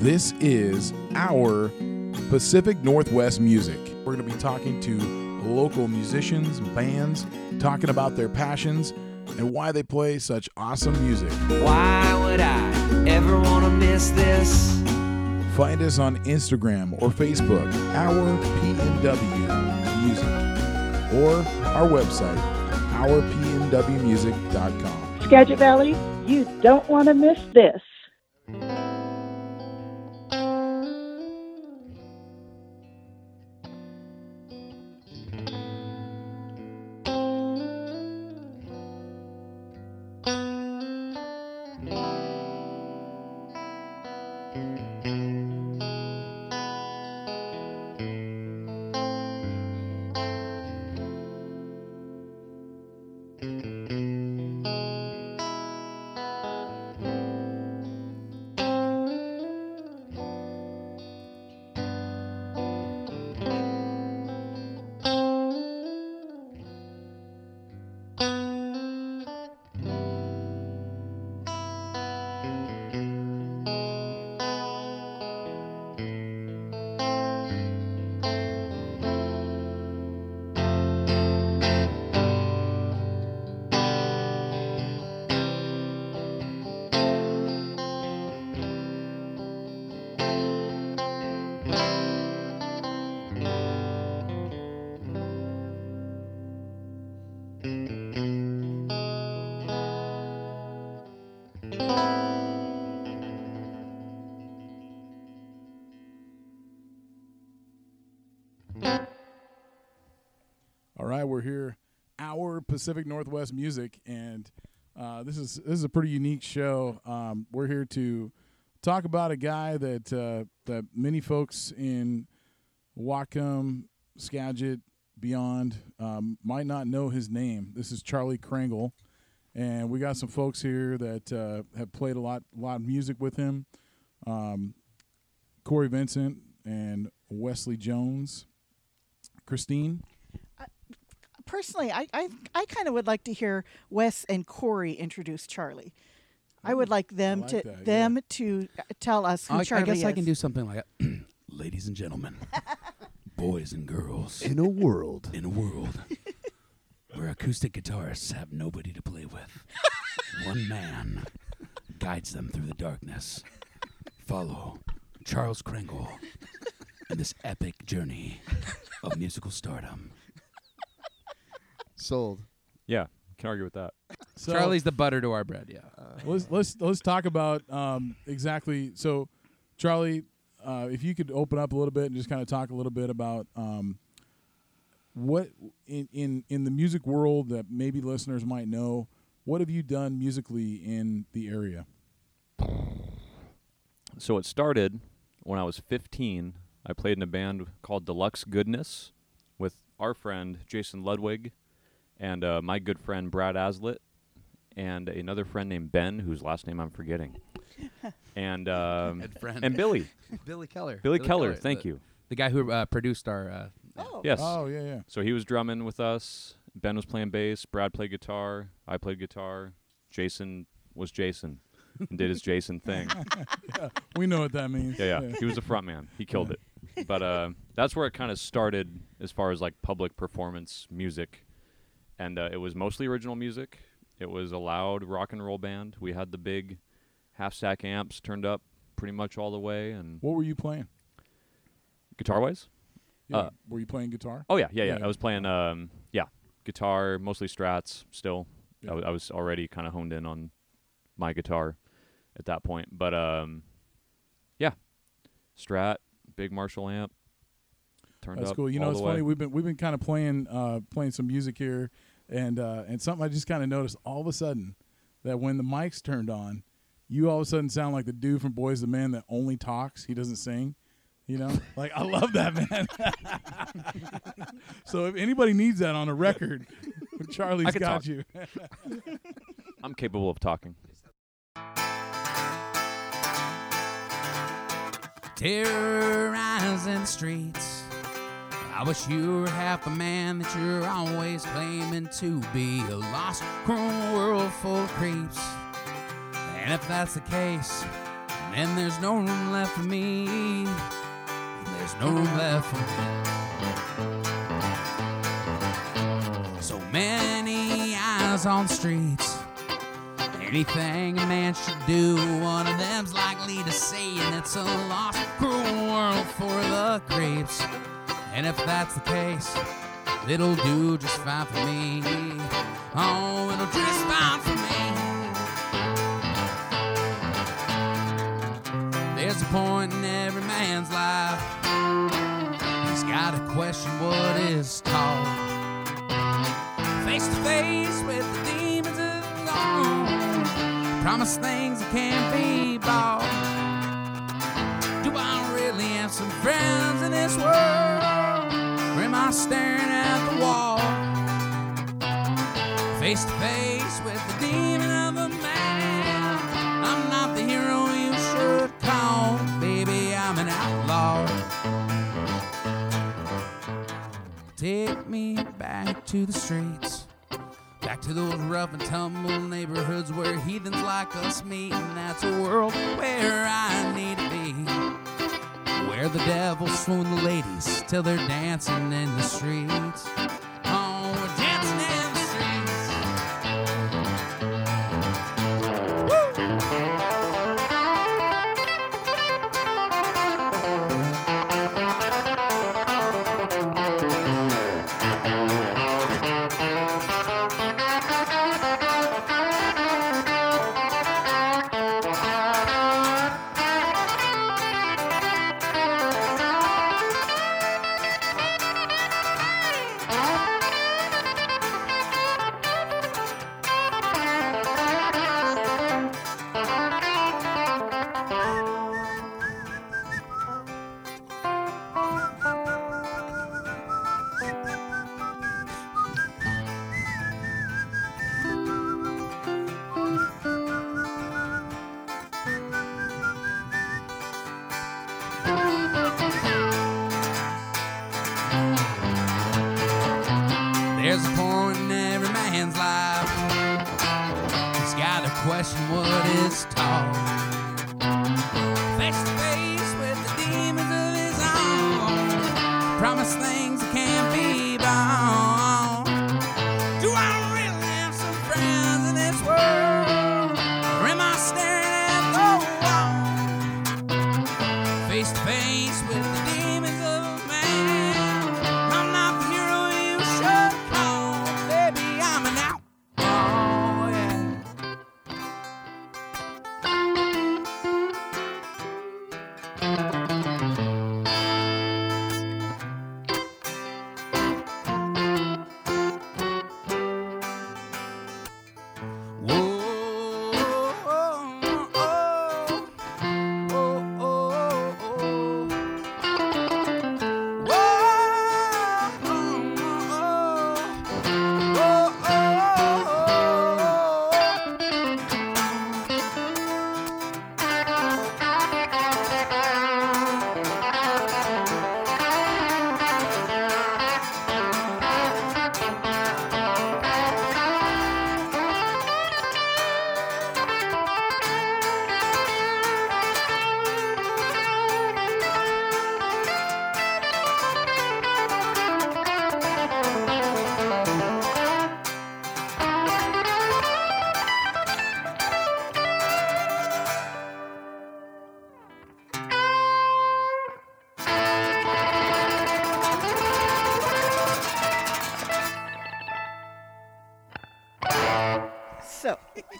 This is our Pacific Northwest music. We're going to be talking to local musicians, bands, talking about their passions and why they play such awesome music. Why would I ever want to miss this? Find us on Instagram or Facebook, our PNW Music, or our website, ourpnwmusic.com. Skagit Valley, you don't want to miss this. Pacific Northwest music, and uh, this is this is a pretty unique show. Um, we're here to talk about a guy that uh, that many folks in Whatcom, Skagit, beyond um, might not know his name. This is Charlie Krangle, and we got some folks here that uh, have played a lot lot of music with him. Um, Corey Vincent and Wesley Jones, Christine. Personally, I I, I kind of would like to hear Wes and Corey introduce Charlie. I would like them like to that, yeah. them to uh, tell us who I, I guess is. I can do something like, ladies and gentlemen, boys and girls, In a world. in a world where acoustic guitarists have nobody to play with, one man guides them through the darkness. Follow Charles Kringle in this epic journey of musical stardom. Sold. Yeah, can argue with that. So- Charlie's the butter to our bread, yeah. let's let's let's talk about um, exactly. So, Charlie, uh, if you could open up a little bit and just kind of talk a little bit about um, what in, in in the music world that maybe listeners might know. What have you done musically in the area? So it started when I was 15. I played in a band called Deluxe Goodness with our friend Jason Ludwig and uh, my good friend Brad Aslett and another friend named Ben, whose last name I'm forgetting. and um, friend. and Billy, Billy Keller. Billy Keller. Thank the, you. The guy who uh, produced our. Uh, Oh, Yes. Oh yeah, yeah. So he was drumming with us. Ben was playing bass. Brad played guitar. I played guitar. Jason was Jason and did his Jason thing. We know what that means. Yeah, yeah. He was a front man. He killed it. But uh, that's where it kind of started as far as like public performance music. And uh, it was mostly original music. It was a loud rock and roll band. We had the big half stack amps turned up pretty much all the way and What were you playing? guitar wise? Yeah. Uh, were you playing guitar? Oh yeah, yeah, yeah. Yeah. I was playing um yeah, guitar, mostly strats still. I, w- I was already kind of honed in on my guitar at that point. But um yeah. Strat, big Marshall amp. Turned That's cool. You know, it's funny. way. We've been we've been kind of playing uh, playing some music here, and uh, and something I just kind of noticed all of a sudden that when the mics turned on, you all of a sudden sound like the dude from Boyz II Men that only talks. He doesn't sing. You know, like I love that man. so if anybody needs that on a record, Charlie's got talk. you. I'm capable of talking. terrorizing the streets. I wish you were half a man that you're always claiming to be. A lost, cruel world full of creeps. And if that's the case, then there's no room left for me. There's no room left for me. So many eyes on streets. Anything a man should do, one of them's likely to say, and it's a lost, cruel world for the creeps. And if that's the case, it'll do just fine for me. Oh, it'll do just fine for me. There's a point in every man's life. He's got to question what is taught. Face to face with the demons of the Promise things that can't be bought. Do I have some friends in this world? Or am I staring at the wall? Face to face with the demon of a man. I'm not the hero you should call. Baby, I'm an outlaw. Take me back to the streets. Back to those rough and tumble neighborhoods where heathens like us meet, and that's a world where I need to be. Where the devils swoon the ladies till they're dancing in the streets.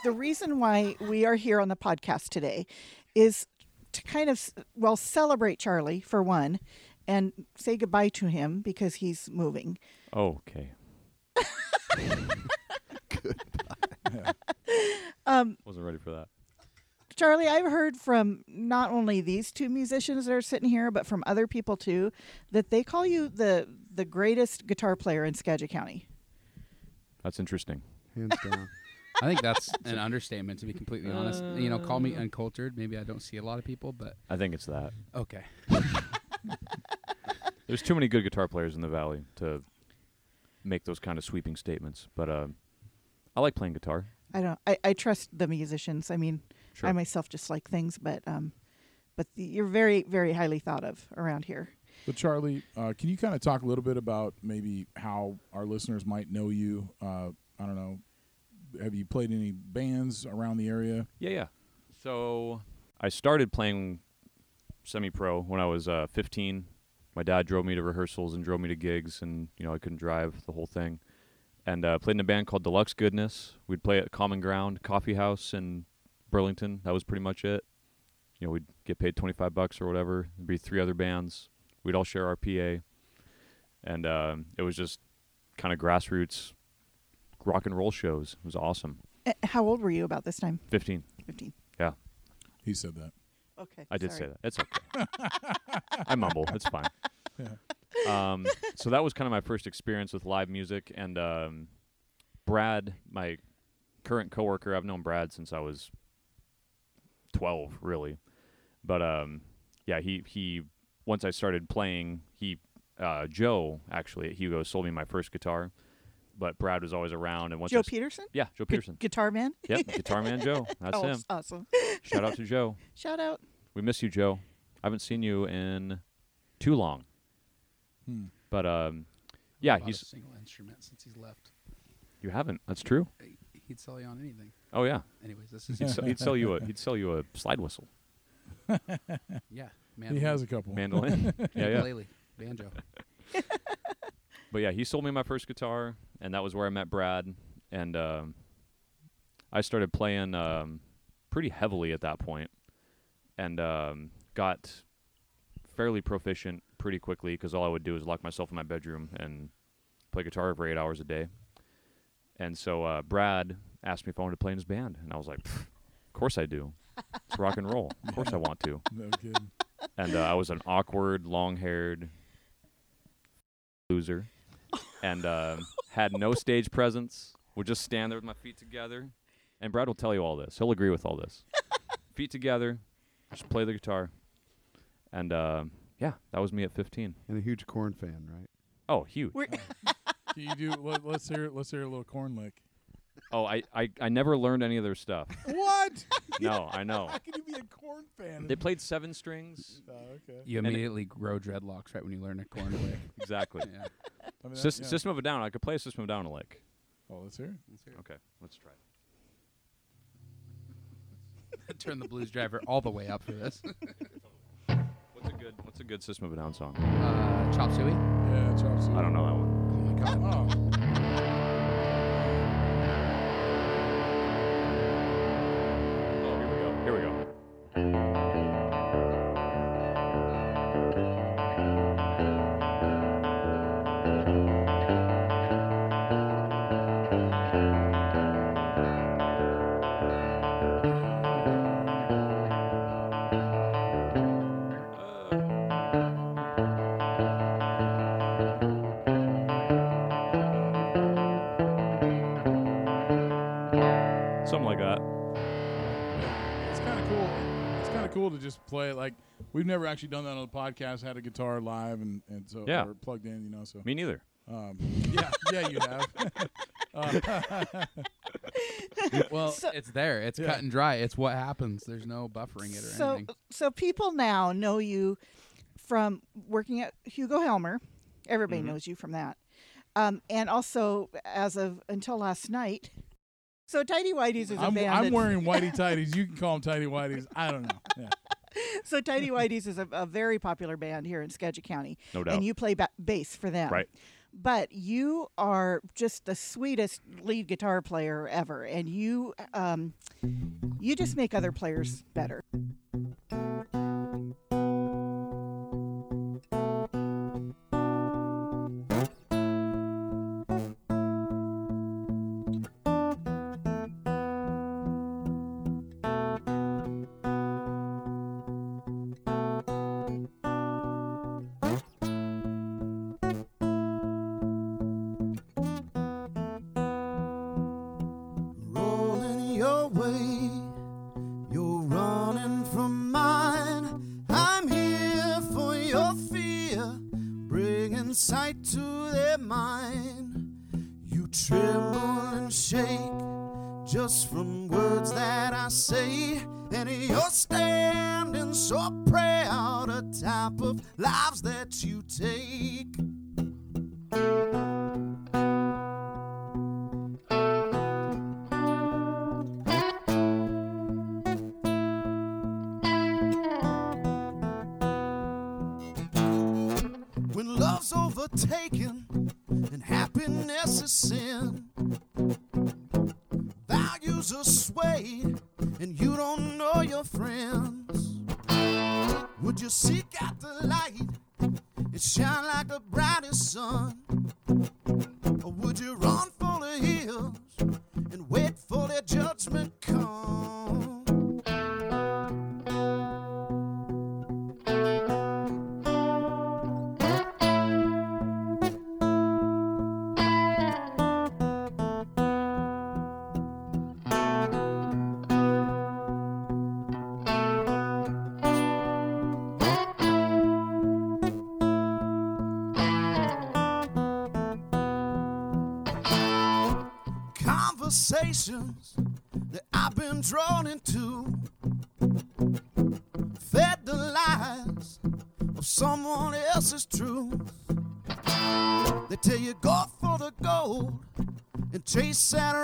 The reason why we are here on the podcast today is to kind of, well, celebrate Charlie for one and say goodbye to him because he's moving. Oh, okay. Um, Wasn't ready for that. Charlie, I've heard from not only these two musicians that are sitting here, but from other people too, that they call you the the greatest guitar player in Skagit County. That's interesting. Hands down. I think that's an understatement, to be completely honest. You know, call me uncultured. Maybe I don't see a lot of people, but I think it's that. okay. There's too many good guitar players in the valley to make those kind of sweeping statements. But uh, I like playing guitar. I don't. I, I trust the musicians. I mean, Sure. I myself just like things, but um, but the, you're very very highly thought of around here. But Charlie, uh, can you kind of talk a little bit about maybe how our listeners might know you? Uh, I don't know. Have you played any bands around the area? Yeah, yeah. So I started playing semi-pro when I was uh, 15. My dad drove me to rehearsals and drove me to gigs, and you know I couldn't drive the whole thing. And uh, played in a band called Deluxe Goodness. We'd play at Common Ground Coffee House in Burlington. That was pretty much it. You know, we'd get paid 25 bucks or whatever. There'd be three other bands. We'd all share our PA, and um, it was just kind of grassroots rock and roll shows. It was awesome. Uh, How old were you about this time? 15. 15. Yeah. He said that. Okay. I did sorry. say that. It's okay. I mumble. It's fine. Yeah. Um, so that was kind of my first experience with live music, and um, Brad, my current coworker, I've known Brad since I was twelve, really. But um, yeah, he he once I started playing, he uh, Joe actually at Hugo sold me my first guitar, but Brad was always around, and once Joe s- Peterson? yeah, Joe Gu- Peterson, guitar man? yep, Guitar Man Joe, that's oh, him. s- awesome. Shout out to Joe. Shout out. We miss you, Joe. I haven't seen you in too long. Hmm. But um, yeah, he's a single instrument since he's left. you haven't. That's true. He- He'd sell you on anything. Oh yeah, Anyways, this is he'd, sell, he'd sell you a he'd sell you a slide whistle, yeah. Mandolin. he has a couple. mandolin. yeah, yeah. Ukulele, banjo. But yeah, he sold me my first guitar, and that was where I met Brad. And um, I started playing um, pretty heavily at that point, and um, got fairly proficient pretty quickly because all I would do is lock myself in my bedroom and play guitar for eight hours a day. And so uh, Brad asked me if I wanted to play in his band, and I was like, "Of course I do. It's rock and roll. Of course I want to." No kidding. and uh, I was an awkward, long-haired loser, and um had no stage presence. Would just stand there with my feet together, and Brad will tell you all this. He'll agree with all this. feet together, just play the guitar, and um yeah, that was me at 15. And a huge Korn fan, right? Oh, huge. We're, Do you do? Let, let's hear. Let's hear a little Korn lick. Oh, I, I I never learned any of their stuff. What? No, I know. How can you be a Korn fan? They played seven strings. Oh, okay. You And it- immediately grow dreadlocks right when you learn a Korn lick. Exactly. yeah. I mean, that- Sys- yeah. System of a Down. I could play a System of a Down a lick. Oh, let's hear. it. Let's hear Okay, let's try. it. it. Turn the blues driver all the way up for this. What's a good What's a good System of a Down song? Uh, chop suey. Yeah, chop suey. I don't know that one. Oh my god. Oh, we've never actually done that on the podcast. Had a guitar live and and so Yeah. or plugged in, you know. So Me neither. um, yeah, yeah, you have. uh, Well, So- it's there. It's Yeah. cut and dry. It's what happens. There's no buffering it or so, anything. so people now know you from working at Hugo Helmer. Everybody Mhm. knows you from that. Um, and also, as of until last night, so Tidy Whitey's is a I'm, band. I'm that- wearing whitey tighties. You can call them tighty whiteys. I don't know. Yeah. so Tidy Whitey's is a, a very popular band here in Skagit County, No doubt. and you play ba- bass for them. Right. But you are just the sweetest lead guitar player ever, and you um, you just make other players better. That I've been drawn into fed the lies of someone else's truth. They tell you go for the gold and chase that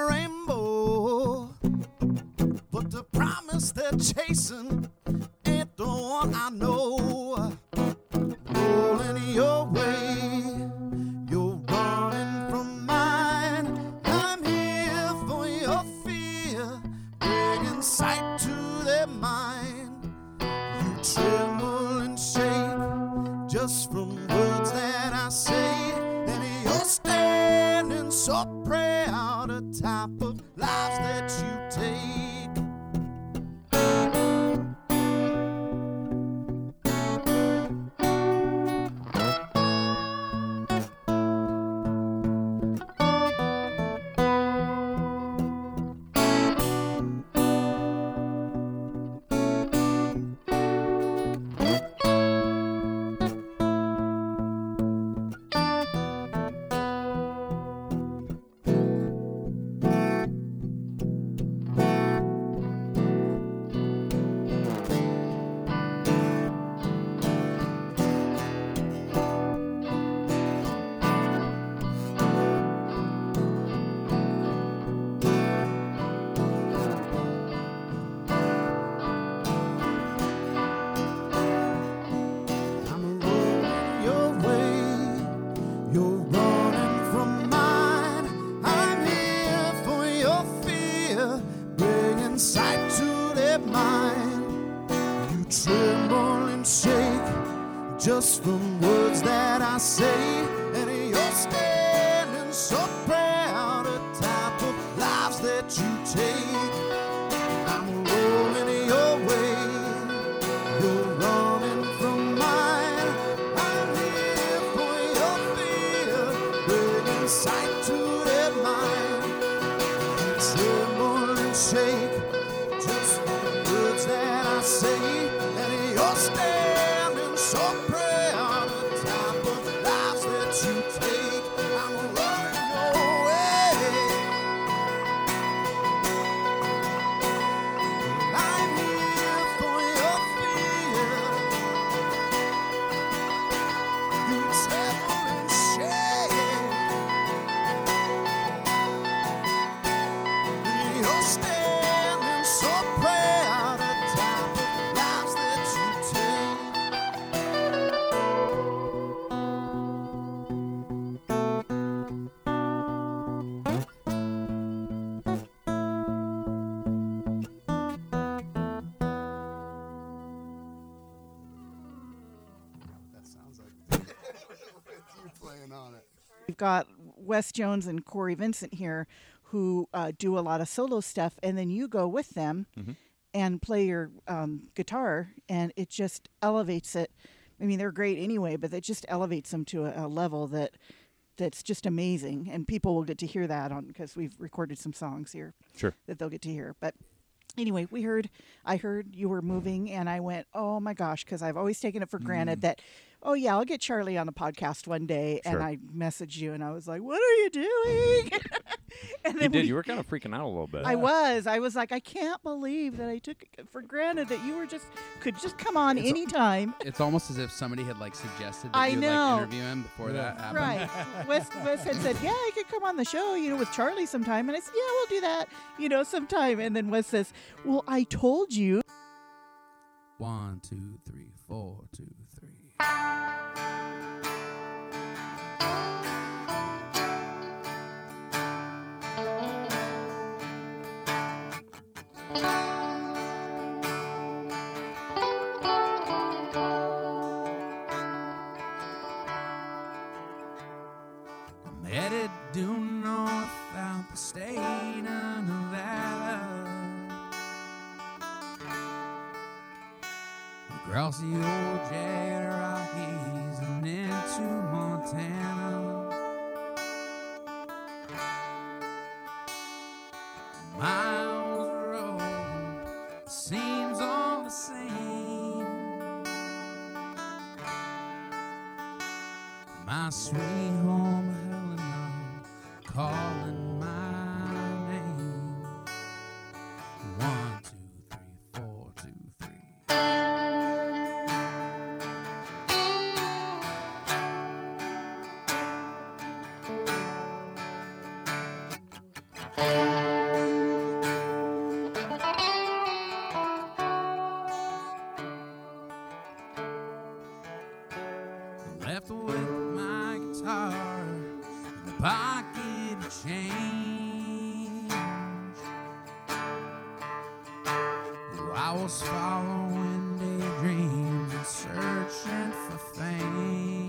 just from words that I say, got Wes Jones and Corey Vincent here who uh, do a lot of solo stuff, and then you go with them and play your um, guitar, and it just elevates it. I mean, they're great anyway, but it just elevates them to a, a level that that's just amazing, and people will get to hear that on because we've recorded some songs here Sure. that they'll get to hear. But anyway, we heard, I heard you were moving, and I went, oh my gosh, because I've always taken it for granted that "Oh yeah, I'll get Charlie on the podcast one day." And I messaged you, and I was like, "What are you doing?" and You then did. we- You were kind of freaking out a little bit. I was. I was like, I can't believe that I took it for granted that you were just could just come on It's a- anytime. It's almost as if somebody had like suggested that I you know. like interview him before that happened. Right. Wes, Wes had said, Yeah, I could come on the show, you know, with Charlie sometime. And I said, Yeah, we'll do that, you know, sometime. And then Wes says, Well, I told you. One, two, three, four, two, Across the old jagged I was following daydreams and searching for fame.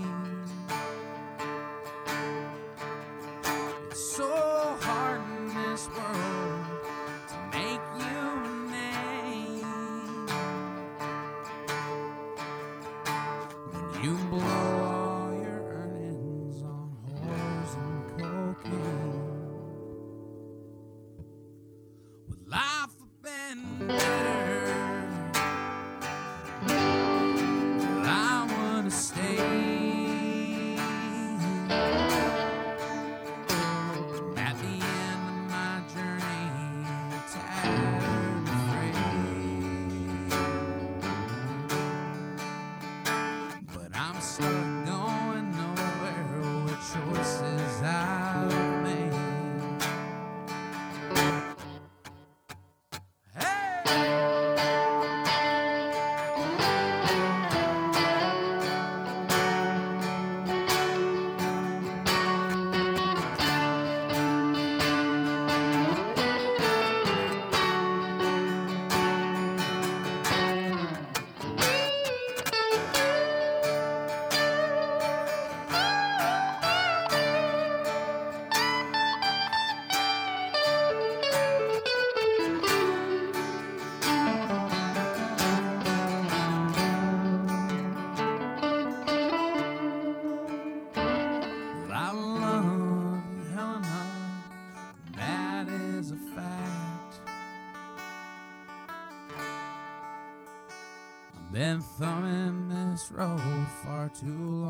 Been thumbing this road far too long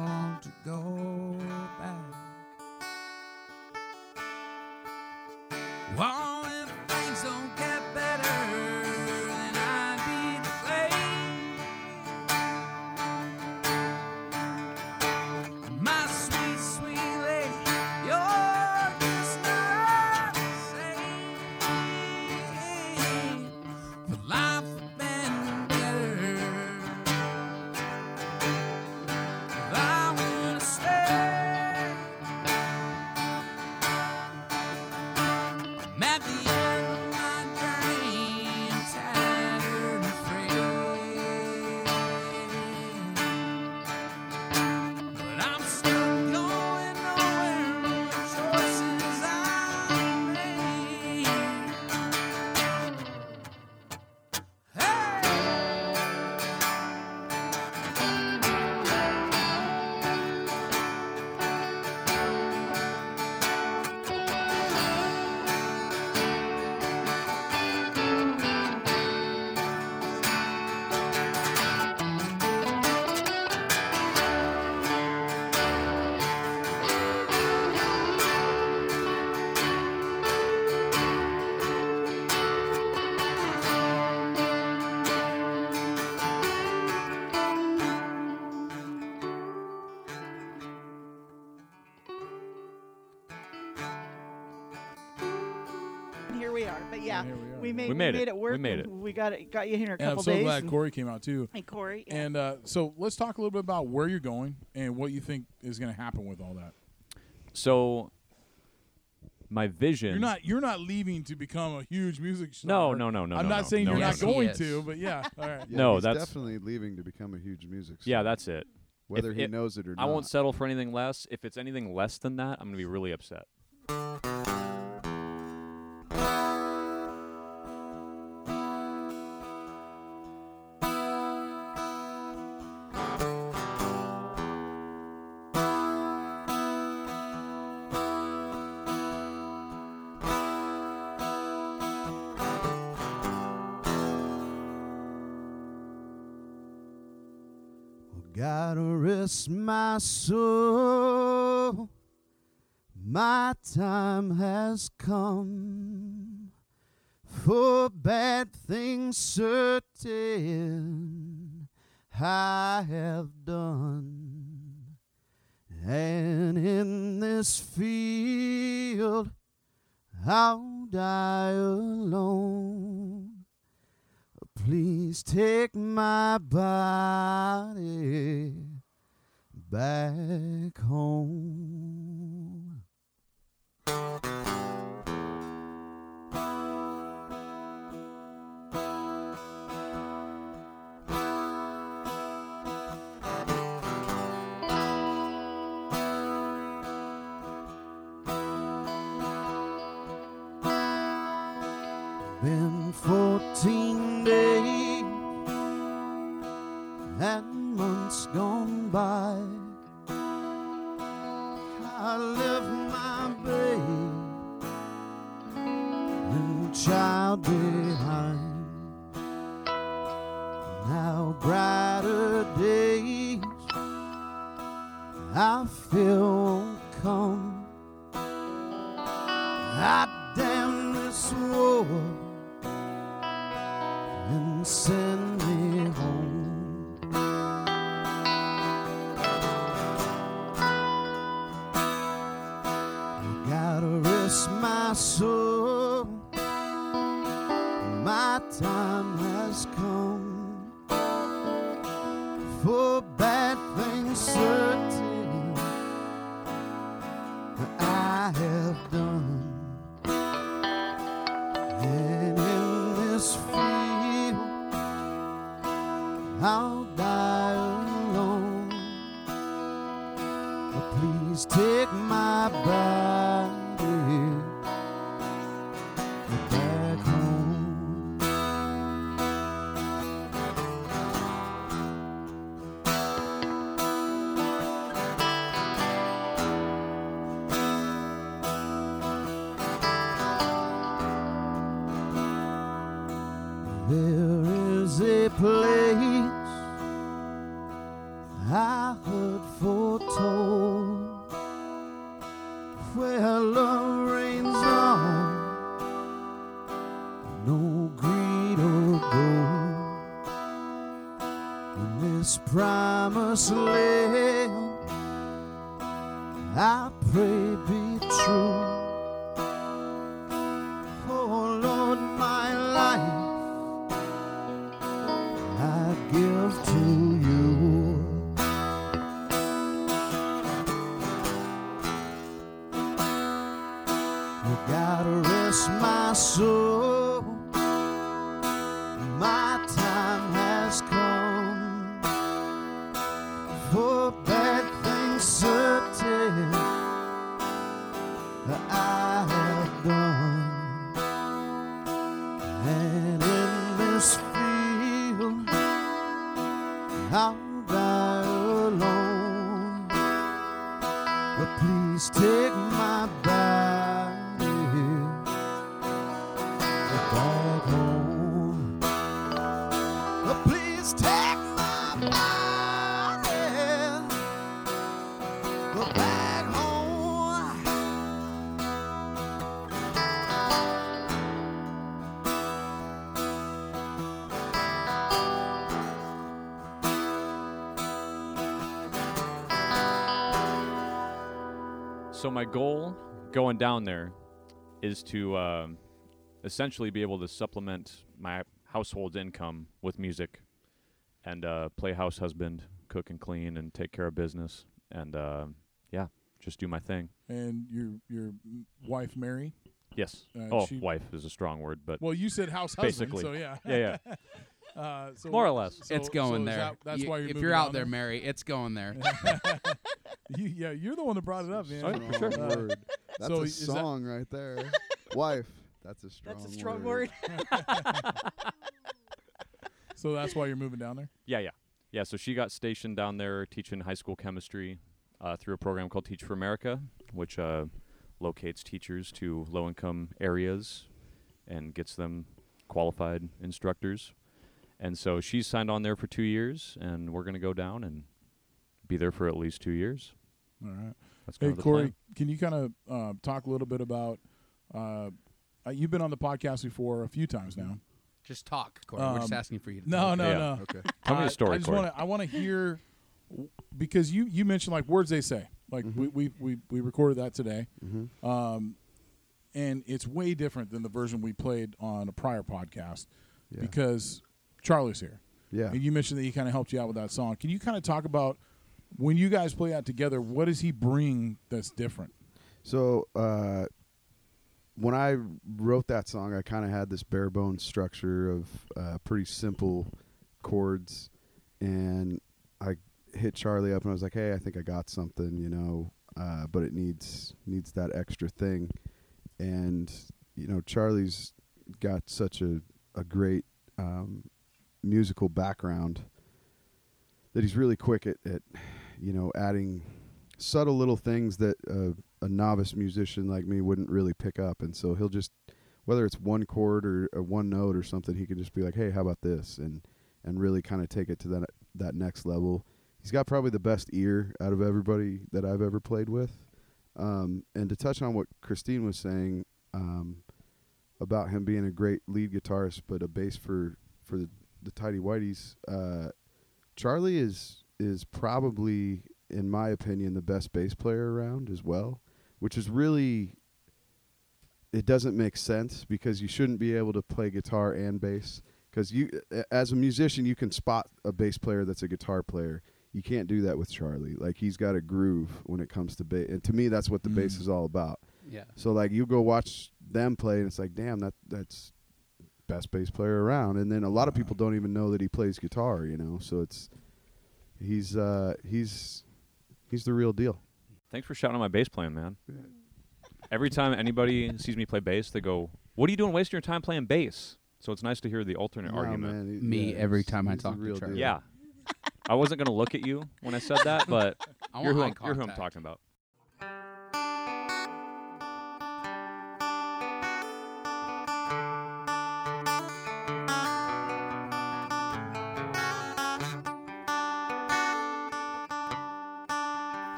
we are. we made We made it. it work. We made it. We got it. Got you here in a And I'm so days. glad and- Corey came out too. Hey Corey. yeah. And uh, so let's talk a little bit about where you're going and what you think is going to happen with all that. So, my vision. You're not you're not leaving to become a huge music star. No, no, no, no, I'm no, not no. saying No, you're no, not no. going to, but yeah. All right. Yeah, No, he's that's- definitely leaving to become a huge music star. Yeah, that's it. whether if he it- knows it or I not. I won't settle for anything less. If it's anything less than that, I'm gonna be really upset. Gotta rest my soul. My time has come for bad things certain I have done. And in this field, I'll die alone. Please take my body back home. 14 days and months gone by. I left my babe and child behind. Now brighter days I feel come. Gotta rest my soul. My time has come But please take my body So my goal going down there is to um essentially be able to supplement my household's income with music and uh, play house husband, cook and clean, and take care of business, and uh, yeah, just do my thing. And your your wife Mary. Yes. Uh, oh, she- wife is a strong word, but Well, you said house husband, Basically. so yeah. yeah, yeah. Uh, so More or less. so- it's going is there. that- that's You- why you're if you're out down there, Mary, it's going there. You, yeah, you're the one that brought it up, man. Oh, yeah, sure. Strong Uh, word. That's so a is that- song right there. Wife. That's a strong. That's a strong word. So that's why you're moving down there. Yeah, yeah, yeah. So she got stationed down there teaching high school chemistry uh, through a program called Teach for America, which uh, locates teachers to low-income areas and gets them qualified instructors. And so she's signed on there for two years, and we're going to go down and be there for at least two years. All right. That's kind Hey Corey, plan. can you kind of uh, talk a little bit about? Uh, uh, you've been on the podcast before a few times now. Just talk, Corey. We're just Um, asking for you to No, talk. no, Yeah. no. Okay. Tell me a story, I just Corey. want to. I want to hear because you you mentioned like words they say. Like we, we we we recorded that today, Mm-hmm. um, and it's way different than the version we played on a prior podcast Yeah. because Charlie's here. yeah. And you mentioned that he kind of helped you out with that song. Can you kind of talk about when you guys play out together? What does he bring that's different? So uh, when I wrote that song, I kind of had this bare bones structure of uh, pretty simple chords, and I hit Charlie up and I was like, "Hey, I think I got something, you know, uh, but it needs needs that extra thing." And you know, Charlie's got such a a great um, musical background that he's really quick at, at you know adding subtle little things that uh, a novice musician like me wouldn't really pick up. And so he'll just whether it's one chord or, or one note or something he can just be like hey how about this? and and really kind of take it to that that next level. He's got probably the best ear out of everybody that I've ever played with. Um, and to touch on what Christine was saying um, about him being a great lead guitarist but a bass for for the, the Tidy Whiteys uh, Charlie is is probably, in my opinion, the best bass player around as well, which is really. It doesn't make sense because you shouldn't be able to play guitar and bass because you, as a musician, you can spot a bass player that's a guitar player. You can't do that with Charlie. Like he's got a groove when it comes to bass, and to me, that's what the bass is all about. Yeah. So like you go watch them play, and it's like, damn, that that's best bass player around. And then a lot of people don't even know that he plays guitar, you know. So it's he's uh he's he's the real deal. Thanks for shouting out my bass playing, man. Every time anybody sees me play bass, they go, "What are you doing, wasting your time playing bass?" So it's nice to hear the alternate No, argument. man, he- Me yeah, every time I talk to real Charlie. deal. Yeah, I wasn't gonna look at you when I said that, but I you're who, I'm, you're who I'm talking about.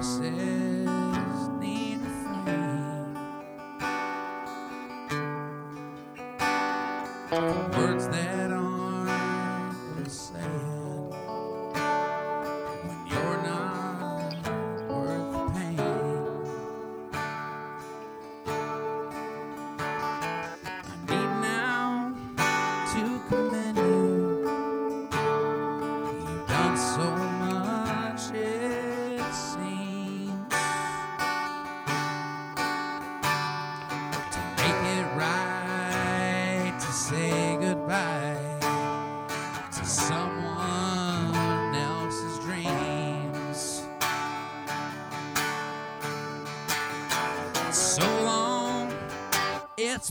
Voices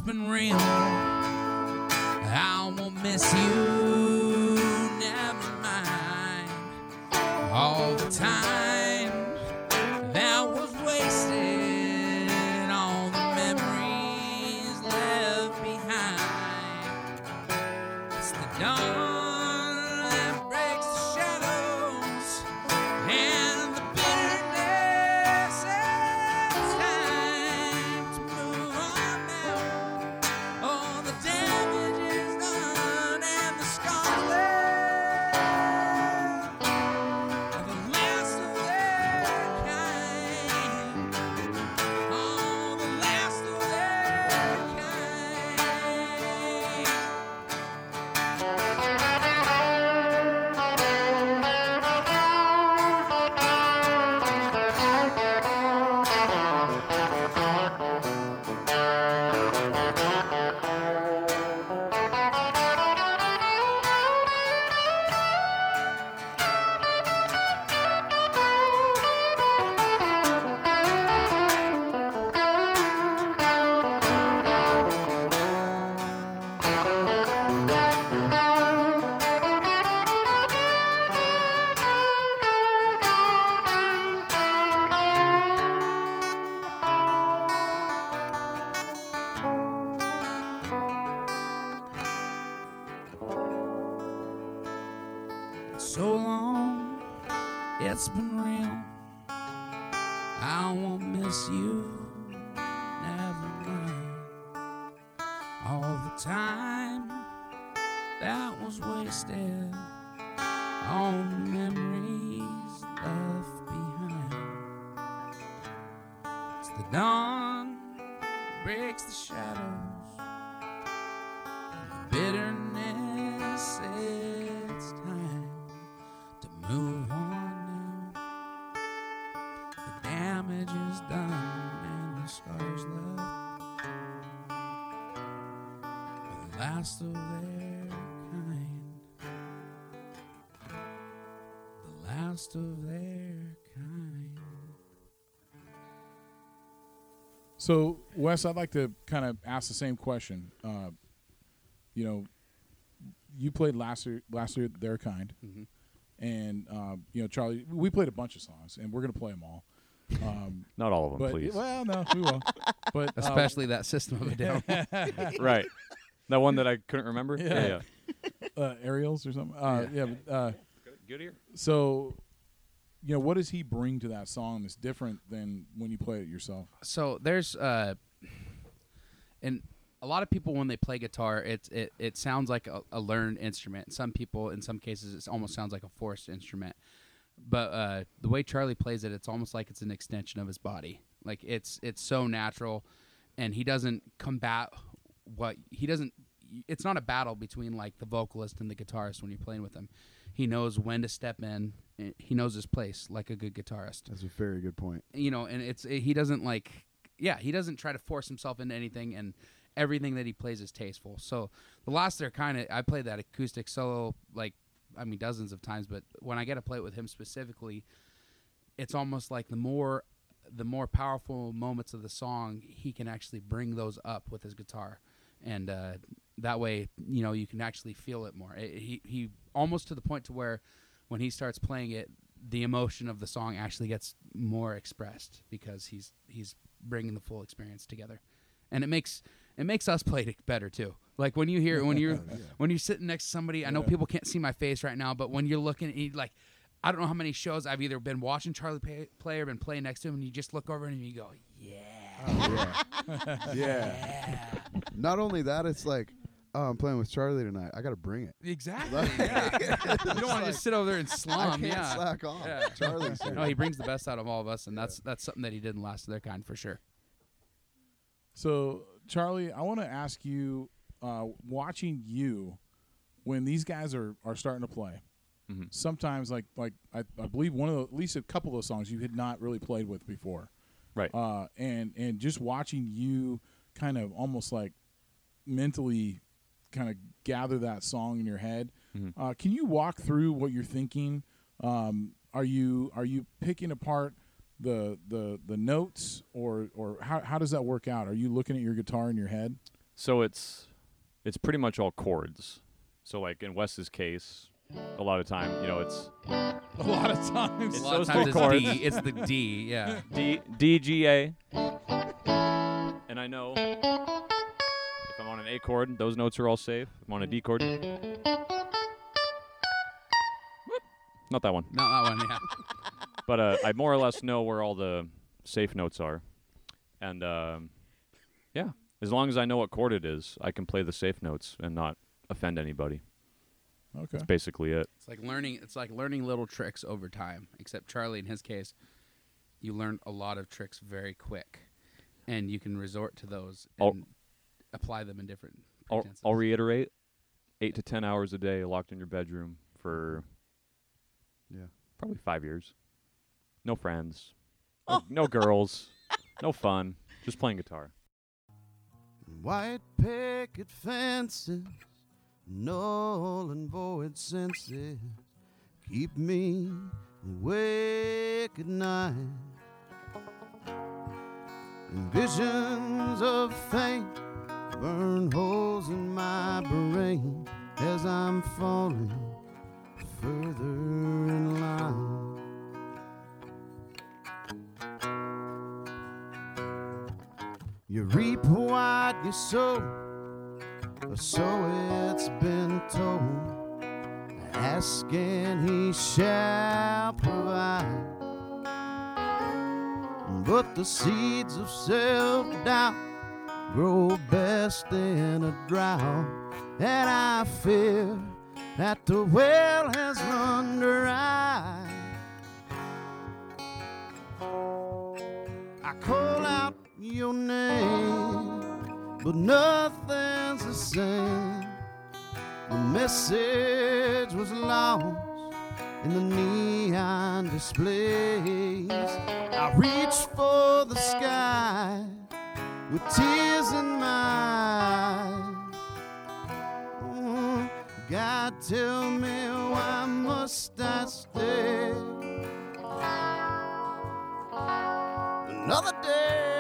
been real. I won't miss you, So, Wes, I'd like to kind of ask the same question. Uh, you know, you played last year, last year, their kind, and um, you know, Charlie, we played a bunch of songs, and we're gonna play them all. Um, Not all of them, but please. well, no, we will. But uh, Especially that System of a Down. right. That one that I couldn't remember? Yeah. yeah. uh, Aerials or something. Uh, yeah. but, uh, Good ear. so, you know, what does he bring to that song that's different than when you play it yourself? so there's uh and a lot of people when they play guitar it it, it sounds like a, a learned instrument. Some people in some cases it almost sounds like a forced instrument. But uh the way charlie plays it it's almost like it's an extension of his body. Like it's it's so natural and he doesn't combat what he doesn't it's not a battle between like the vocalist and the guitarist when you're playing with him. He knows when to step in he knows his place like a good guitarist That's a very good point. you know, and it's he doesn't like, yeah, he doesn't try to force himself into anything, and everything that he plays is tasteful. So the last there kind of I played that acoustic solo like I mean dozens of times, but when I get to play it with him specifically, it's almost like the more the more powerful moments of the song, he can actually bring those up with his guitar, and uh, that way, you know, you can actually feel it more. It- he he almost to the point to where when he starts playing it, the emotion of the song actually gets more expressed because he's he's bringing the full experience together, and it makes it makes us play it better too. Like when you hear when you're when you're sitting next to somebody, I know people can't see my face right now, but when you're looking, at you, like I don't know how many shows I've either been watching Charlie play, play or been playing next to him, and you just look over and you go, yeah, oh, yeah. Not only that, it's like, oh, I'm playing with Charlie tonight. I got to bring it. exactly. yeah. you don't want to just sit over there and I slum. can't yeah. slack off. Yeah. Charlie's here. No, he brings the best out of all of us, and that's that's something that he did in Last of Their Kind for sure. So, Charlie, I want to ask you, uh, watching you when these guys are, are starting to play. Mhm. Sometimes, like like I, I believe one of the, at least a couple of songs you had not really played with before, Right. uh, and and just watching you kind of almost like mentally kind of gather that song in your head. Mhm. Uh, can you walk through what you're thinking? Um, are you are you picking apart the the the notes or or how how does that work out? Are you looking at your guitar in your head? So it's it's pretty much all chords. So like in Wes's case, a lot of time, you know, it's A lot of times. It's a lot of those times it's chords. D. It's the D. Yeah. D D G A. And I know if I'm on an A chord, those notes are all safe. I'm on a D chord. Not that one. Not that one. Yeah. But uh, I more or less know where all the safe notes are. And um, yeah, as long as I know what chord it is, I can play the safe notes and not offend anybody. Okay. That's basically it. It's like learning. It's like learning little tricks over time. Except Charlie, in his case, you learn a lot of tricks very quick, and you can resort to those I'll- and apply them in different I'll. I'll reiterate: eight to ten hours a day, locked in your bedroom for Yeah. probably five years. No friends, no, oh. no girls, no fun, just playing guitar. White picket fences, null and void senses keep me awake at night. Visions of fame burn holes in my brain as I'm falling further in line. You reap what you sow, or so it's been told. Ask and he shall provide. But the seeds of self doubt grow best in a drought, and I fear that the well has run dry. I call out your name, but nothing's the same. The message was lost in the neon displays. I reach for the sky with tears in my eyes. God, tell me why must I stay? Another day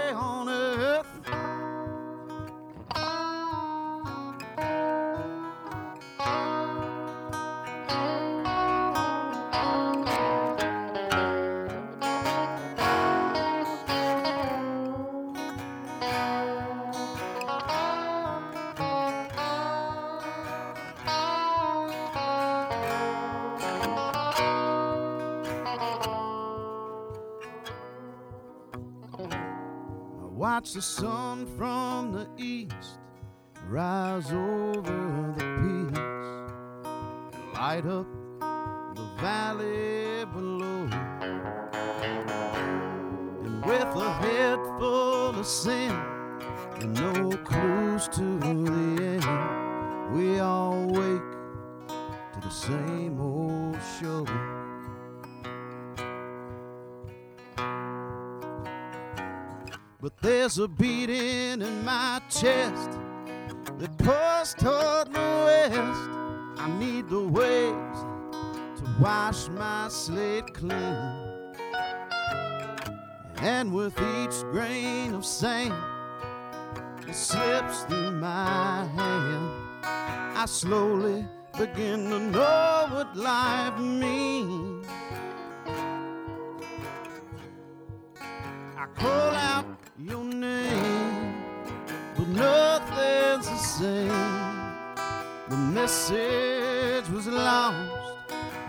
watch the sun from the east rise over the peaks and light up the valley below. And with a head full of sin and no clues to the end, we all wake to the same old show. But there's a beating in my chest that pulls toward the west. I need the waves to wash my slate clean. And with each grain of sand that slips through my hand, I slowly begin to know what life means. I call out your name, but nothing's the same. The message was lost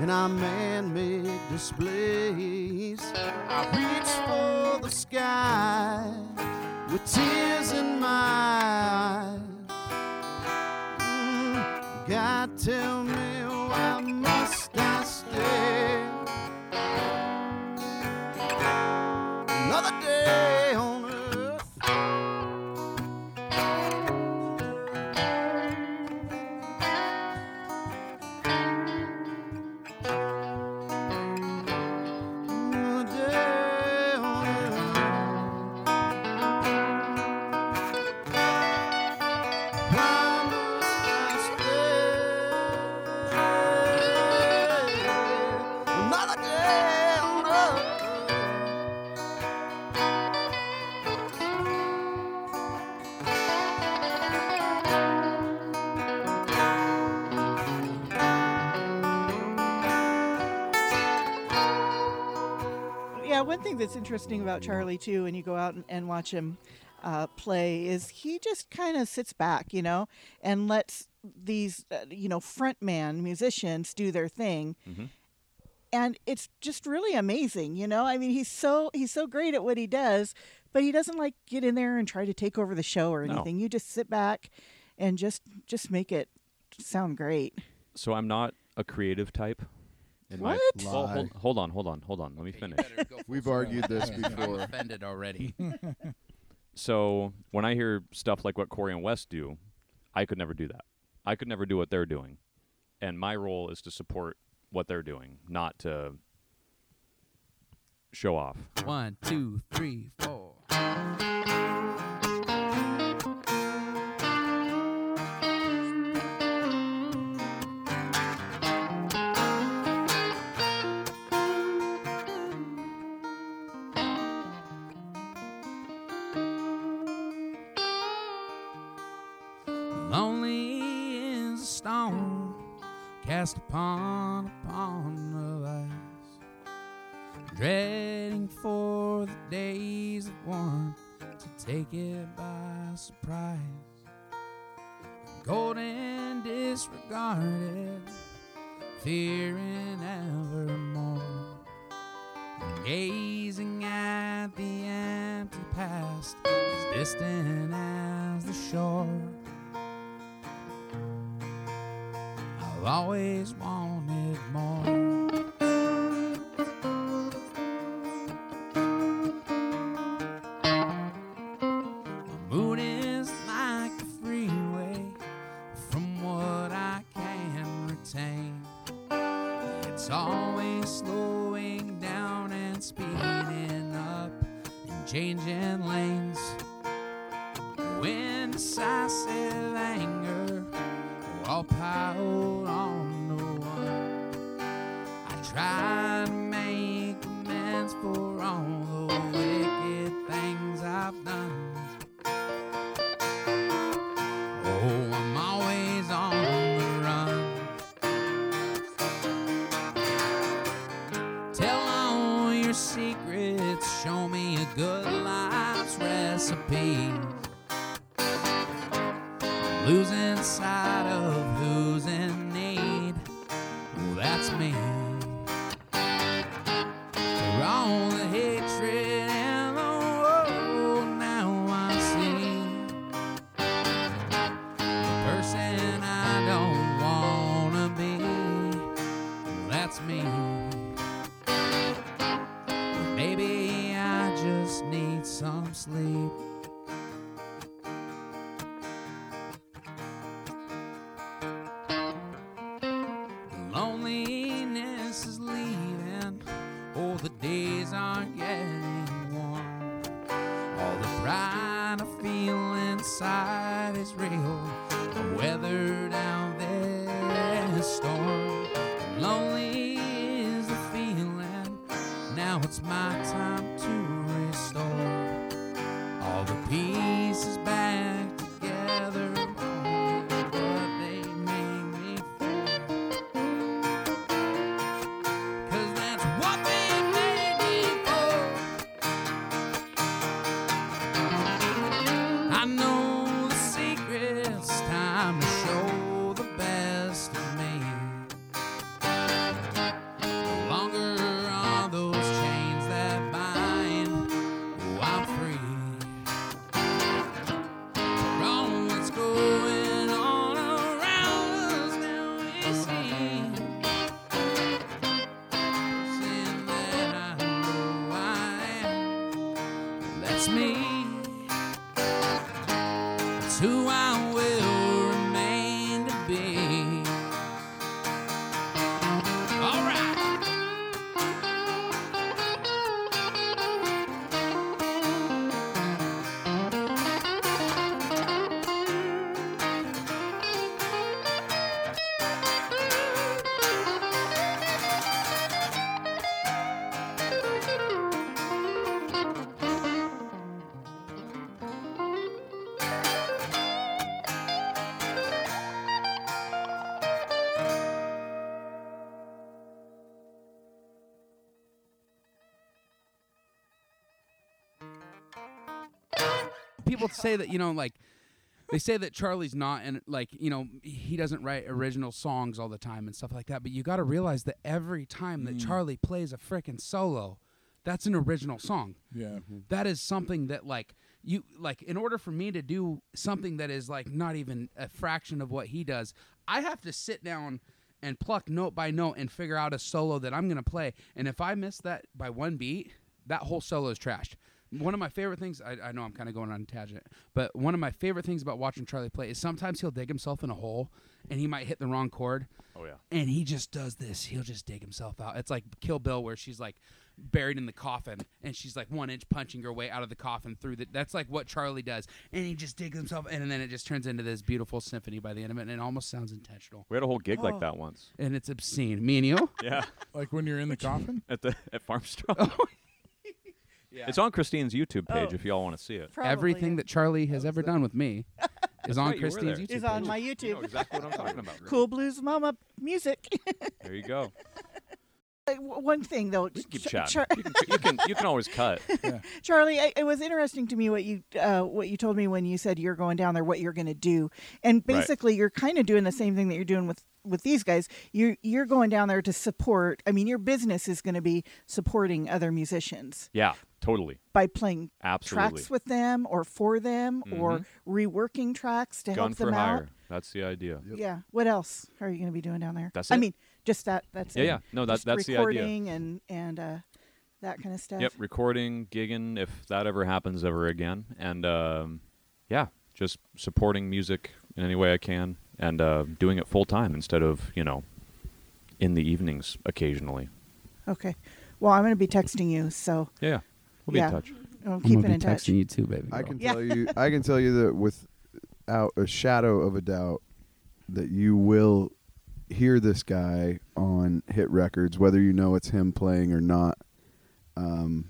in our man-made displays. I reach for the sky with tears in my eyes. Mm, God, tell me that's interesting about Charlie too, when you go out and, and watch him uh, play, is he just kind of sits back, you know, and lets these, uh, you know, frontman musicians do their thing, and it's just really amazing, you know. I mean, he's so he's so great at what he does, but he doesn't like get in there and try to take over the show or No. anything. You just sit back and just just make it sound great. So I'm not a creative type. In my, What? well, hold, hold on, hold on, hold on. Let me finish. We've argued this I'm before. offended already. So when I hear stuff like what Corey and Wes do, I could never do that. I could never do what they're doing, and my role is to support what they're doing, not to show off. One, two, three, four. Cast upon Losing sight of who's people say that you know like they say that Charlie's not and like you know he doesn't write original songs all the time and stuff like that but you got to realize that every time that hmm. Charlie plays a frickin' solo that's an original song. Yeah. Mm-hmm. that is something that like you like in order for me to do something that is like not even a fraction of what he does i have to sit down and pluck note by note and figure out a solo that i'm going to play and if i miss that by one beat that whole solo is trashed one of my favorite things I, I know i'm kind of going on a tangent but one of my favorite things about watching charlie play is sometimes he'll dig himself in a hole and he might hit the wrong chord Oh yeah. and he just does this. He'll just dig himself out. It's like Kill Bill, where she's like buried in the coffin, and she's like one inch punching her way out of the coffin through the. That's like what Charlie does, and he just digs himself, in, and then it just turns into this beautiful symphony by the end of it, and it almost sounds intentional, We had a whole gig Oh. like that once. and it's obscene. Me and you. Yeah. Like when you're in the coffin. at the at Farmstrom. Oh, It's on Christine's YouTube page Oh. if y'all want to see it. Probably, Everything that Charlie has ever done with me is on right, you were Christine's there. YouTube. is on page. my You YouTube. know exactly what I'm talking about. Cool Blues Mama music. There you go. Uh, w- One thing though, We can keep Ch- chatting. Char- you, can, you can you can always cut. Charlie, I, it was interesting to me what you uh, what you told me when you said you're going down there, what you're going to do, and Right. basically you're kind of doing the same thing that you're doing with with these guys. You're you're going down there to support. I mean, your business is going to be supporting other musicians Yeah, totally. by playing Absolutely. tracks with them or for them or reworking tracks to Gun help for them hire. out. That's the idea. Yeah. What else are you going to be doing down there? That's I mean, just that. That's Yeah, it. yeah. No, that- Just that's the idea. recording and and uh, that kind of stuff. Yep, recording, gigging, if that ever happens ever again, and um, yeah, just supporting music in any way I can, and uh, doing it full time instead of you know, in the evenings occasionally. Okay. Well, I'm going to be texting you, so Yeah, yeah. We'll be Yeah. in touch. I'm I'm keeping gonna be in touch. texting you too, baby. I girl. can tell you. I can tell you that without a shadow of a doubt, that you will hear this guy on hit records, whether you know it's him playing or not. Um,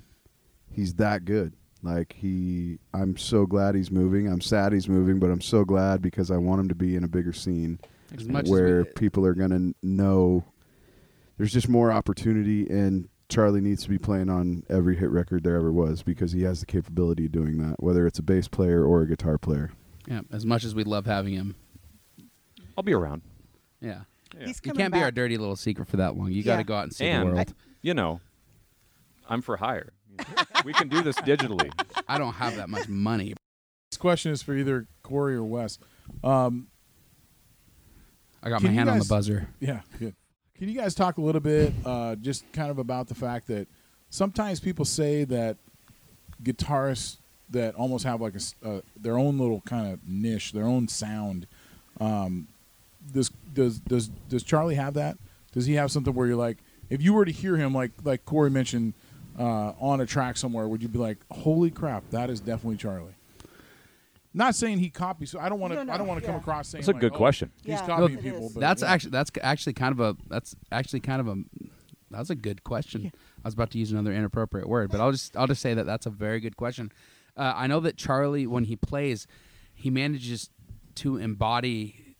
he's that good. Like he, I'm so glad he's moving. I'm sad he's moving, but I'm so glad because I want him to be in a bigger scene As much where we- people are going to know there's just more opportunity and Charlie needs to be playing on every hit record there ever was because he has the capability of doing that, whether it's a bass player or a guitar player. yeah, as much as we love having him. I'll be around. Yeah. Yeah. He's You can't be our dirty little secret for that long. You got to go out and see And the world. you know, I'm for hire. we can do this digitally. I don't have that much money. This question is for either Corey or Wes. Um, I got my you hand on the buzzer. Yeah, good. Can you guys talk a little bit, uh, just kind of about the fact that sometimes people say that guitarists that almost have like a uh, their own little kind of niche, their own sound. Um, does does does does Charlie have that? Does he have something where you're like, if you were to hear him, like like Corey mentioned, uh, on a track somewhere, would you be like, holy crap, that is definitely Charlie? Not saying he copies. So I don't want to. No, no, I don't want to come across saying That's a like, good oh, question. He's Yeah, copying it people. But That's yeah. actually that's actually kind of a that's actually kind of a that's a good question. I was about to use another inappropriate word, but I'll just I'll just say that that's a very good question. Uh, I know that Charlie, when he plays, he manages to embody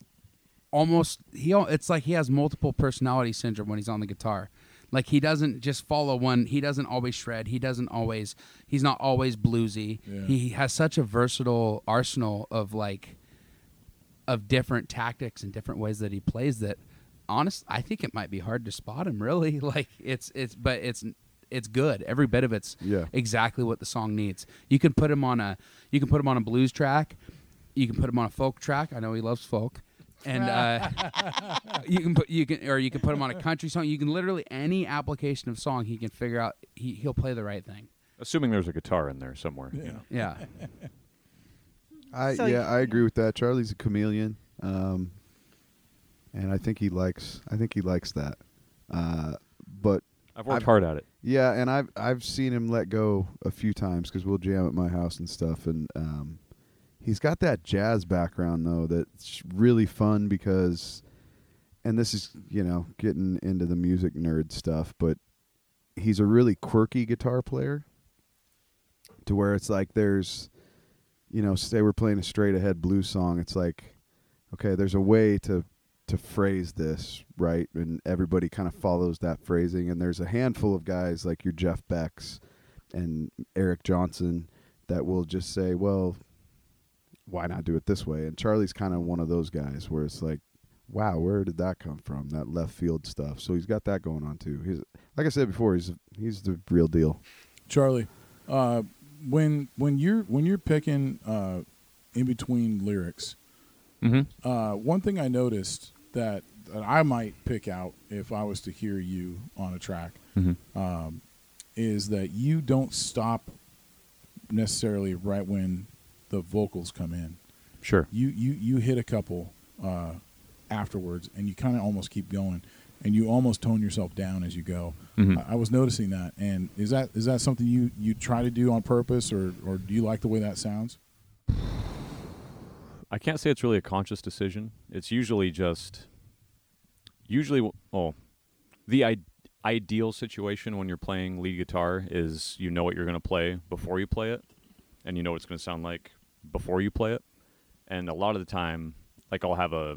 almost he. al- It's like he has multiple personality syndrome when he's on the guitar. Like he doesn't just follow one. He doesn't always shred. He doesn't always. He's not always bluesy. Yeah. He has such a versatile arsenal of like of different tactics and different ways that he plays that honest I think it might be hard to spot him really like it's it's but it's it's good every bit of it's Yeah. exactly what the song needs you can put him on a you can put him on a blues track you can put him on a folk track I know he loves folk and uh, you can put you can or you can put him on a country song you can literally any application of song he can figure out he, he'll play the right thing Assuming there's a guitar in there somewhere. you Yeah. know. yeah I So yeah, I agree with that. Charlie's a chameleon, um, and I think he likes. I think he likes that. Uh, but I've worked I've- hard at it. yeah, and I've I've seen him let go a few times because we'll jam at my house and stuff, and um, he's got that jazz background though that's really fun because, and this is you know getting into the music nerd stuff, but he's a really quirky guitar player. To where it's like there's, you know, say we're playing a straight ahead blues song, it's like, okay, there's a way to to phrase this right, and everybody kind of follows that phrasing. And there's a handful of guys like your Jeff Becks and Eric Johnson that will just say, well, why not do it this way? And Charlie's kind of one of those guys where it's like, wow, where did that come from? That left field stuff. So he's got that going on too. He's like I said before, he's he's the real deal. Charlie, uh, when when you're when you're picking uh, in between lyrics, Mm-hmm. uh, one thing I noticed that, that I might pick out if I was to hear you on a track Mm-hmm. um, is that you don't stop necessarily right when the vocals come in. Sure. You you you hit a couple uh, afterwards, and you kind of almost keep going, and you almost tone yourself down as you go. Mhm. I, I was noticing that, and is that is that something you you try to do on purpose, or or do you like the way that sounds? I can't say it's really a conscious decision. It's usually just, usually, oh, the I- ideal situation when you're playing lead guitar is you know what you're going to play before you play it, and you know what it's going to sound like before you play it. And a lot of the time, like I'll have a,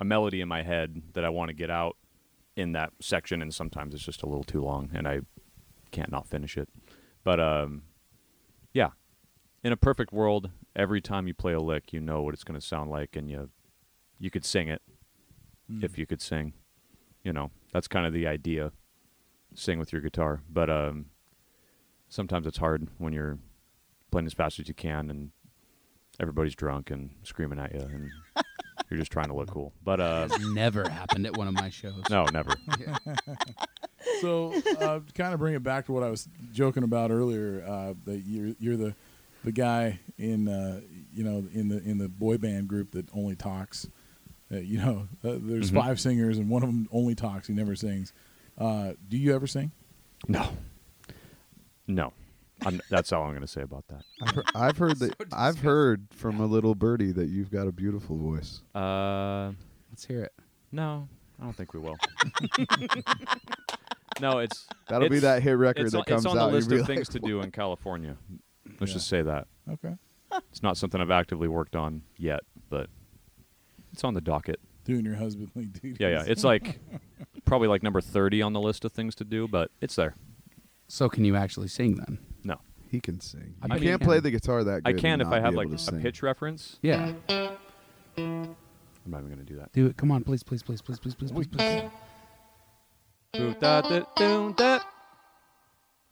a melody in my head that I want to get out in that section, and sometimes it's just a little too long, and I can't not finish it. But um, yeah, in a perfect world, every time you play a lick, you know what it's going to sound like, and you you could sing it if you could sing. You know, that's kind of the idea. Sing with your guitar, but um, sometimes it's hard when you're playing as fast as you can, and everybody's drunk and screaming at you, and you're just trying to look cool. But uh, It's never happened at one of my shows no, never. So, uh, kind of bring it back to what I was joking about earlier. Uh, that you're you're the the guy in uh, you know in the in the boy band group that only talks. Uh, you know, uh, there's Mhm. five singers and one of them only talks. He never sings. Uh, do you ever sing? No, no. I'm, that's all I'm going to say about that. I've heard, I've heard that So I've heard from a little birdie that you've got a beautiful voice. Uh, let's hear it no, I don't think we will. no, it's That'll be that hit record that on, comes it's on out. the you'll list of like, things to do in California. Let's Yeah. just say that Okay, it's not something I've actively worked on yet, but it's on the docket. doing your husbandly duties. Yeah, yeah. It's like probably like number thirty on the list of things to do, but it's there. so can you actually sing then No, He can sing. I You bet can't can. play the guitar that good. I can if not I be have able like to a sing. pitch reference. yeah I'm not even going to do that. do it come on please please please please please please please, please. Doo, da, da, doo, da.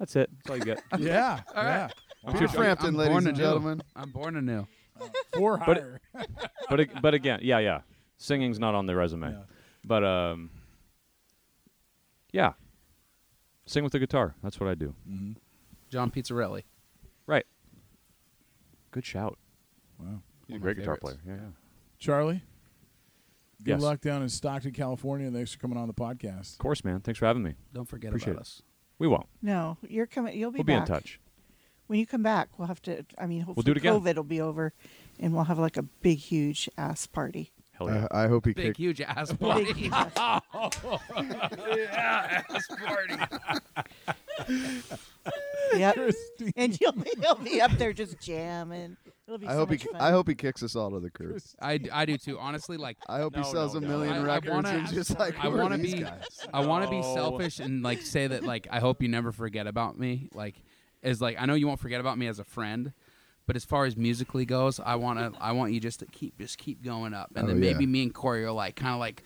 That's it. That's all you get. yeah, All yeah. right. Peter Frampton, I'm ladies born and anew. gentlemen. I'm born anew Four But- higher. But ag- but again, yeah, yeah. Singing's not on the resume. Yeah. But um, yeah. Sing with the guitar. That's what I do. Mhm. John Pizzarelli Right. Good shout. Wow, He's a great guitar player. Yeah, yeah. Charlie. Good Yes. luck down in Stockton, California. Thanks for coming on the podcast. Of course, man. Thanks for having me. don't forget Appreciate about it. us We won't. No, you're coming. You'll be We'll be in back. touch. When you come back, we'll have to. I mean, hopefully do it again. COVID will be over, and we'll have like a big, huge ass party. Hell yeah. I, I hope he big kicked. huge ass Big, party huge ass. yeah Yep. Christine. and you'll be, he'll be up there just jamming. It'll be I so hope he. much fun. I hope he kicks us all to the curb. I, I do too. Honestly, like I hope he No, sells no, a no. million I- I records wanna- and just like I who are wanna these be- guys? I want to be No. selfish and like say that like I hope you never forget about me. Like, is like I know you won't forget about me as a friend, but as far as musically goes, I want to I want you just to keep just keep going up, and Oh, then maybe yeah. me and Corey are like kind of like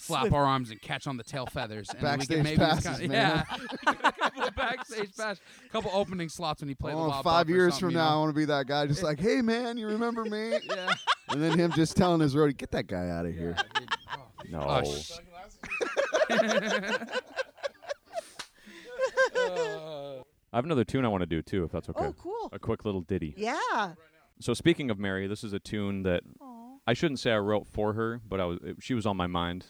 flap Swim. our arms and catch on the tail feathers, and then we Backstage can maybe passes, kinda, man. yeah, a couple backstage pass, a couple opening slots when you play the Oh, Wild five Buck or years something, from you now, I know? want to be that guy, just like, hey man, you remember me? Yeah. And then him just telling his roadie, get that guy out of here. No. Oh, sh- I have another tune I want to do too, if that's okay. Oh, cool. A quick little ditty. Yeah. So speaking of Mary, this is a tune that I shouldn't say I wrote for her, but I was it, she was on my mind.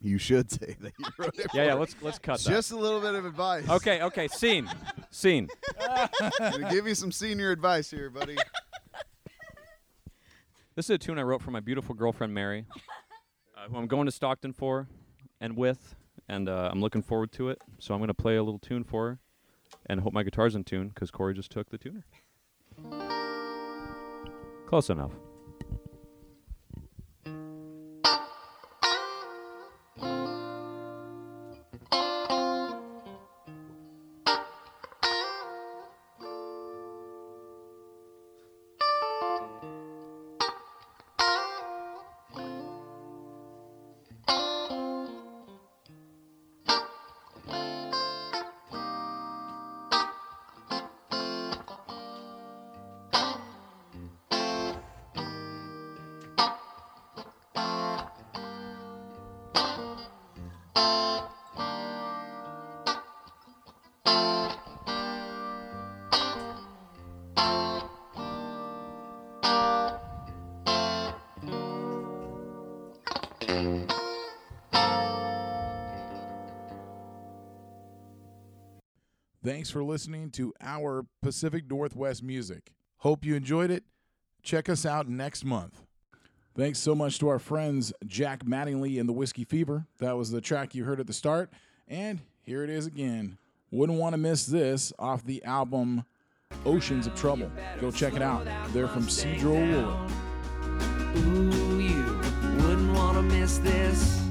You should say that. You wrote it. Yeah, yeah. Let's let's cut that. Just a little bit of advice. Okay, okay. Scene, scene. Gonna give you some senior advice here, buddy. This is a tune I wrote for my beautiful girlfriend Mary, uh, who I'm going to Stockton for and with, and uh, I'm looking forward to it. So I'm going to play a little tune for her, and hope my guitar's in tune because Corey just took the tuner. Close enough. Thanks for listening to our Pacific Northwest music. Hope you enjoyed it. Check us out next month. Thanks so much to our friends Jack Mattingly and the Whiskey Fever. That was the track you heard at the start. And here it is again. Wouldn't want to miss this off the album Oceans of Trouble. Go check it out. They're from Sedro. Ooh, you wouldn't want to miss this.